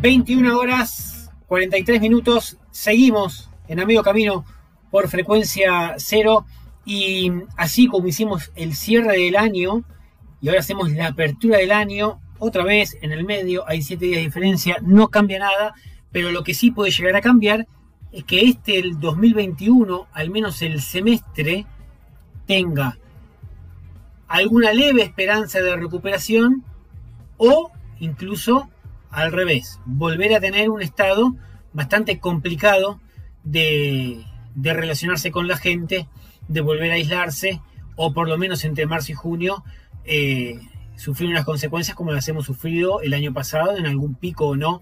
21 horas 43 minutos. Seguimos en Amigo Camino por frecuencia cero. Y así como hicimos el cierre del año y ahora hacemos la apertura del año, otra vez en el medio hay 7 días de diferencia, no cambia nada, pero lo que sí puede llegar a cambiar es que este, el 2021, al menos el semestre, tenga alguna leve esperanza de recuperación o incluso al revés, volver a tener un estado bastante complicado de, relacionarse con la gente, de volver a aislarse o por lo menos entre marzo y junio eh, sufrir unas consecuencias como las hemos sufrido el año pasado en algún pico o no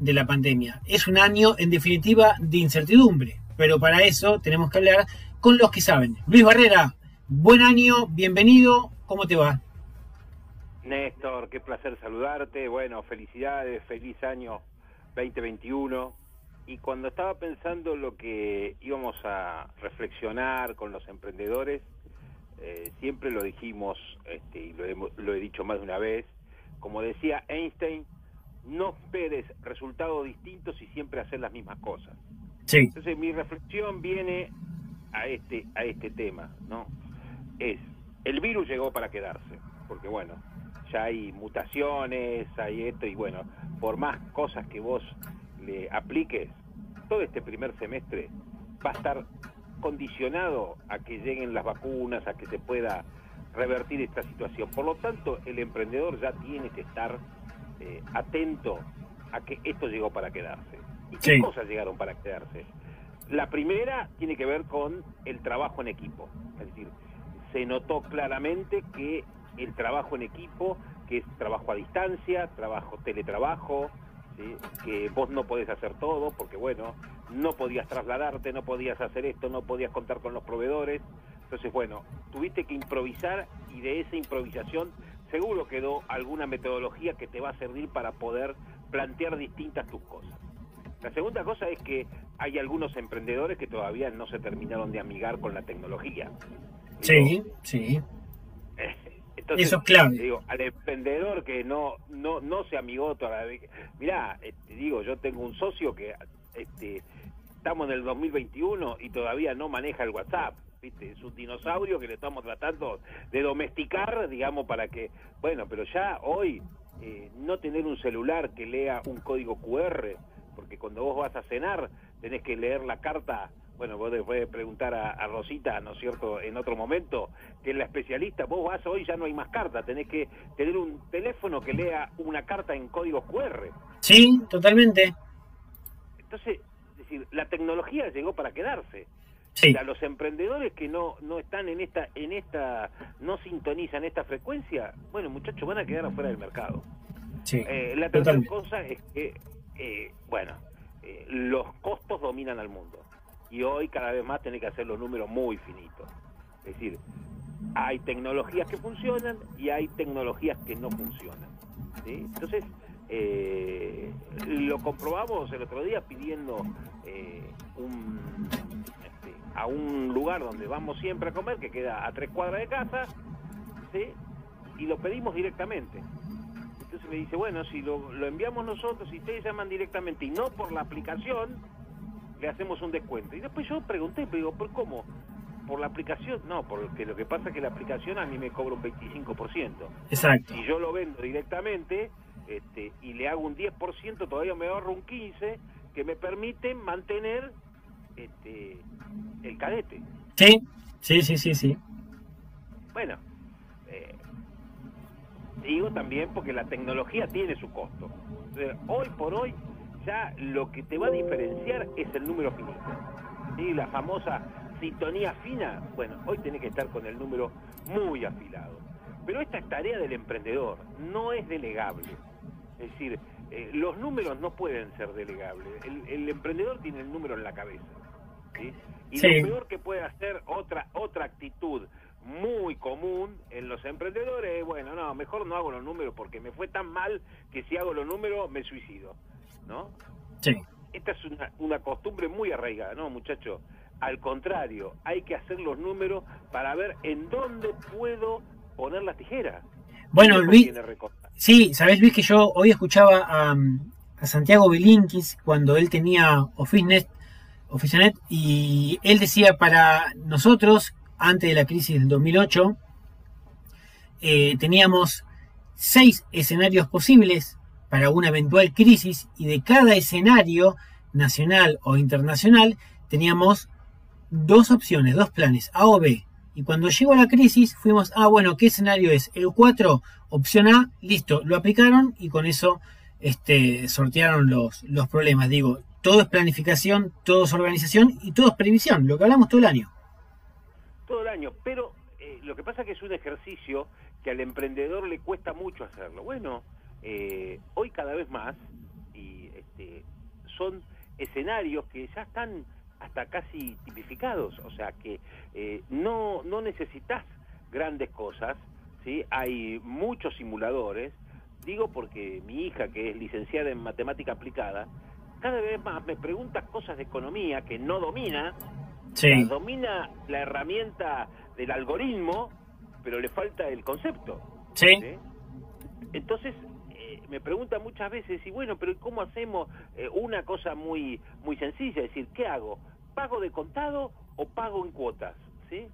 de la pandemia. Es un año en definitiva de incertidumbre, pero para eso tenemos que hablar con los que saben. Luis Barrera, buen año, bienvenido, ¿cómo te va? Néstor, qué placer saludarte. Bueno, felicidades, feliz año 2021. Y cuando estaba pensando lo que íbamos a reflexionar con los emprendedores, eh, siempre lo dijimos, este, y lo he, lo he dicho más de una vez, como decía Einstein, no esperes resultados distintos y siempre hacer las mismas cosas. Sí. Entonces mi reflexión viene a este, a este tema, ¿no? Es, el virus llegó para quedarse, porque bueno, hay mutaciones, hay esto, y bueno, por más cosas que vos le apliques, todo este primer semestre va a estar condicionado a que lleguen las vacunas, a que se pueda revertir esta situación. Por lo tanto, el emprendedor ya tiene que estar eh, atento a que esto llegó para quedarse. ¿Y qué cosas llegaron para quedarse? La primera tiene que ver con el trabajo en equipo. Es decir, se notó claramente que el trabajo en equipo, que es trabajo a distancia, trabajo teletrabajo, que vos no podés hacer todo porque, bueno, no podías trasladarte, no podías hacer esto, no podías contar con los proveedores. Entonces, bueno, tuviste que improvisar y de esa improvisación seguro quedó alguna metodología que te va a servir para poder plantear distintas tus cosas. La segunda cosa es que hay algunos emprendedores que todavía no se terminaron de amigar con la tecnología. Sí, sí. Entonces, Eso es clave. Digo, al emprendedor que no no no se amigó todavía. Mirá, este, digo, yo tengo un socio que este, estamos en el 2021 y todavía no maneja el WhatsApp. ¿viste? Es un dinosaurio que le estamos tratando de domesticar, digamos, para que, bueno, pero ya hoy eh, no tener un celular que lea un código QR, porque cuando vos vas a cenar tenés que leer la carta bueno, vos después preguntar a, Rosita, ¿no es cierto?, en otro momento, que es la especialista, vos vas hoy, ya no hay más carta, tenés que tener un teléfono que lea una carta en código QR. Sí, totalmente. Entonces, es decir, la tecnología llegó para quedarse. Sí. A los emprendedores que no no están en esta en esta no sintonizan esta frecuencia, bueno, muchachos, van a quedar afuera del mercado. Sí, eh, la tercera cosa es que, eh, bueno, eh, los costos dominan al mundo y hoy cada vez más tiene que hacer los números muy finitos. Es decir, hay tecnologías que funcionan y hay tecnologías que no funcionan. Entonces, eh, lo comprobamos el otro día pidiendo eh, este, a un lugar donde vamos siempre a comer, que queda a tres cuadras de casa, y lo pedimos directamente. Entonces me dice, bueno, si lo, lo enviamos nosotros y ustedes llaman directamente y no por la aplicación, le hacemos un descuento. Y después yo pregunté, pero digo, ¿por cómo? ¿Por la aplicación? No, porque lo que pasa es que la aplicación a mí me cobra un 25%. Exacto. Si yo lo vendo directamente este, y le hago un 10%, todavía me ahorro un 15% que me permite mantener este, el cadete. Sí, sí, sí, sí, sí. Bueno, eh, digo también porque la tecnología tiene su costo. hoy por hoy ya lo que te va a diferenciar es el número finito. ¿sí? La famosa sintonía fina, bueno, hoy tenés que estar con el número muy afilado. Pero esta es tarea del emprendedor, no es delegable. Es decir, eh, los números no pueden ser delegables. El, emprendedor tiene el número en la cabeza. Y lo peor que puede hacer otra, otra actitud muy común en los emprendedores es, bueno, no, mejor no hago los números porque me fue tan mal que si hago los números me suicido. ¿No? Sí. Esta es una, una costumbre muy arraigada, ¿no, muchachos? Al contrario, hay que hacer los números para ver en dónde puedo poner la tijera. Bueno, Luis, sí, sabes Luis que yo hoy escuchaba a, a Santiago Belinkis cuando él tenía OfficeNet, OfficeNet y él decía para nosotros, antes de la crisis del 2008, eh, teníamos seis escenarios posibles para una eventual crisis y de cada escenario, nacional o internacional, teníamos dos opciones, dos planes, A o B. Y cuando llegó la crisis, fuimos, ah, bueno, ¿qué escenario es? El 4, opción A, listo, lo aplicaron y con eso este, sortearon los, los problemas. Digo, todo es planificación, todo es organización y todo es previsión, lo que hablamos todo el año. Todo el año, pero eh, lo que pasa es que es un ejercicio que al emprendedor le cuesta mucho hacerlo. Bueno, eh, hoy cada vez más, y este, son escenarios que ya están hasta casi tipificados, o sea que eh, no, no necesitas grandes cosas, ¿sí? hay muchos simuladores, digo porque mi hija que es licenciada en matemática aplicada, cada vez más me pregunta cosas de economía que no domina, domina la herramienta del algoritmo, pero le falta el concepto. ¿sí? Entonces, me pregunta muchas veces, y bueno, pero ¿cómo hacemos eh, una cosa muy, muy sencilla? Es decir, ¿qué hago? ¿Pago de contado o pago en cuotas? ¿Sí?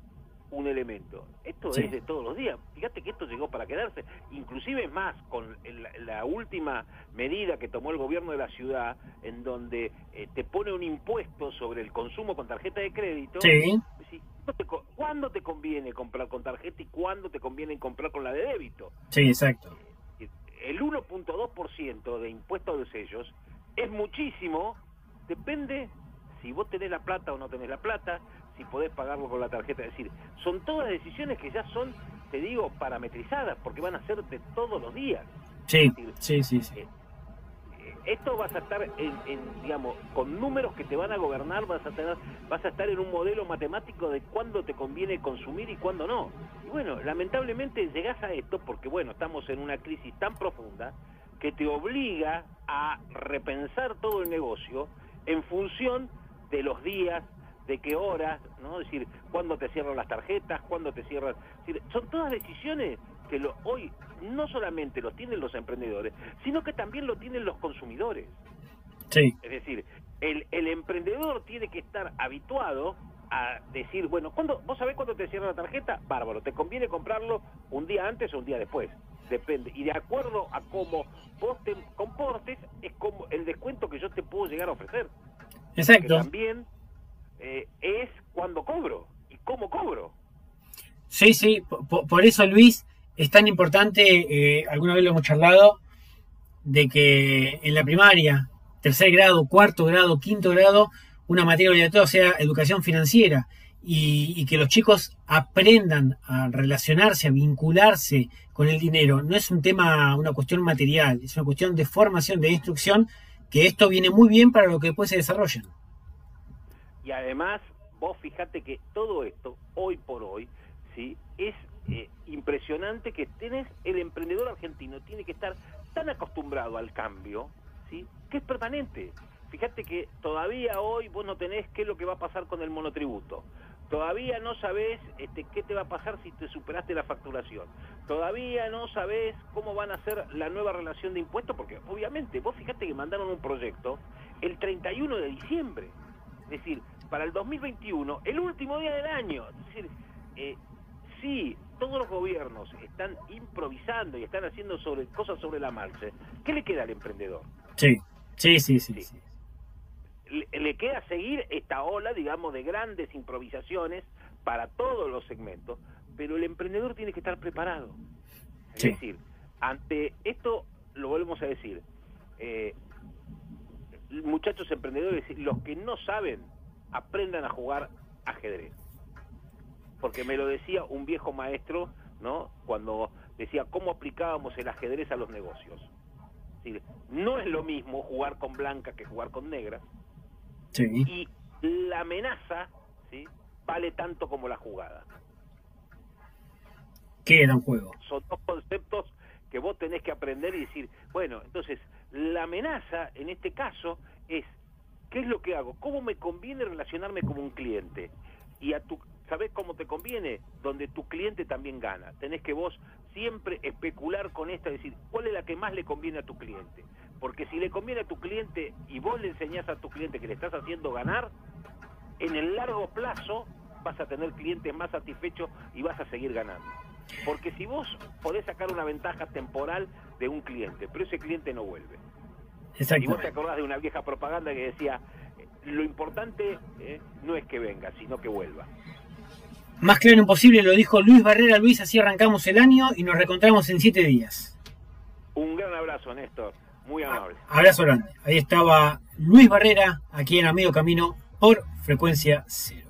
un elemento. Esto es de todos los días. Fíjate que esto llegó para quedarse. Inclusive más con la última medida que tomó el gobierno de la ciudad, en donde eh, te pone un impuesto sobre el consumo con tarjeta de crédito. Sí. ¿Cuándo te conviene comprar con tarjeta y cuándo te conviene comprar con la de débito? Sí, exacto el 1.2% de impuestos de sellos es muchísimo, depende si vos tenés la plata o no tenés la plata, si podés pagarlo con la tarjeta, es decir, son todas decisiones que ya son, te digo, parametrizadas, porque van a ser de todos los días. Sí, sí, sí, sí. Esto vas a estar en, digamos, con números que te van a gobernar, vas a tener, vas a estar en un modelo matemático de cuándo te conviene consumir y cuándo no. Y bueno, lamentablemente llegás a esto porque bueno, estamos en una crisis tan profunda que te obliga a repensar todo el negocio en función de los días, de qué horas, ¿no? Es decir, cuándo te cierran las tarjetas, cuándo te cierran... son todas decisiones que lo, hoy no solamente lo tienen los emprendedores, sino que también lo tienen los consumidores. Sí. Es decir, el, el emprendedor tiene que estar habituado a decir, bueno, ¿cuándo, ¿vos sabés cuándo te cierra la tarjeta? Bárbaro, te conviene comprarlo un día antes o un día después. Depende. Y de acuerdo a cómo vos te comportes, es como el descuento que yo te puedo llegar a ofrecer. Exacto. también eh, es cuando cobro y cómo cobro. Sí, sí, por eso Luis, es tan importante, eh, alguna vez lo hemos charlado, de que en la primaria, tercer grado, cuarto grado, quinto grado, una materia obligatoria sea educación financiera y, que los chicos aprendan a relacionarse, a vincularse con el dinero. No es un tema, una cuestión material, es una cuestión de formación, de instrucción, que esto viene muy bien para lo que después se desarrollen. Y además, vos fíjate que todo esto, hoy por hoy, ¿sí? es eh, impresionante que tenés el emprendedor argentino tiene que estar tan acostumbrado al cambio, ¿sí? que es permanente. Fíjate que todavía hoy vos no tenés qué es lo que va a pasar con el monotributo. Todavía no sabés este, qué te va a pasar si te superaste la facturación. Todavía no sabés cómo van a ser la nueva relación de impuestos, porque obviamente vos fíjate que mandaron un proyecto el 31 de diciembre. Es decir, para el 2021, el último día del año. Es decir, eh, sí, todos los gobiernos están improvisando y están haciendo sobre cosas sobre la marcha, ¿qué le queda al emprendedor? Sí, sí, sí, sí. Le, queda seguir esta ola, digamos, de grandes improvisaciones para todos los segmentos, pero el emprendedor tiene que estar preparado. Es decir, ante esto, lo volvemos a decir, eh, muchachos emprendedores, los que no saben, aprendan a jugar ajedrez porque me lo decía un viejo maestro, ¿no? Cuando decía cómo aplicábamos el ajedrez a los negocios. no es lo mismo jugar con blanca que jugar con negra. Y la amenaza, ¿sí? Vale tanto como la jugada. ¿Qué era un juego? Son dos conceptos que vos tenés que aprender y decir, bueno, entonces la amenaza en este caso es, ¿qué es lo que hago? ¿Cómo me conviene relacionarme como un cliente? Y a tu ¿sabés cómo te conviene? Donde tu cliente también gana. Tenés que vos siempre especular con esta, decir, ¿cuál es la que más le conviene a tu cliente? Porque si le conviene a tu cliente y vos le enseñás a tu cliente que le estás haciendo ganar, en el largo plazo vas a tener clientes más satisfechos y vas a seguir ganando. Porque si vos podés sacar una ventaja temporal de un cliente, pero ese cliente no vuelve. Y vos te acordás de una vieja propaganda que decía, lo importante eh, no es que venga, sino que vuelva. Más claro imposible lo dijo Luis Barrera. Luis, así arrancamos el año y nos reencontramos en siete días. Un gran abrazo, Néstor. Muy amable. Abrazo grande. Ahí estaba Luis Barrera, aquí en A Medio Camino, por frecuencia cero.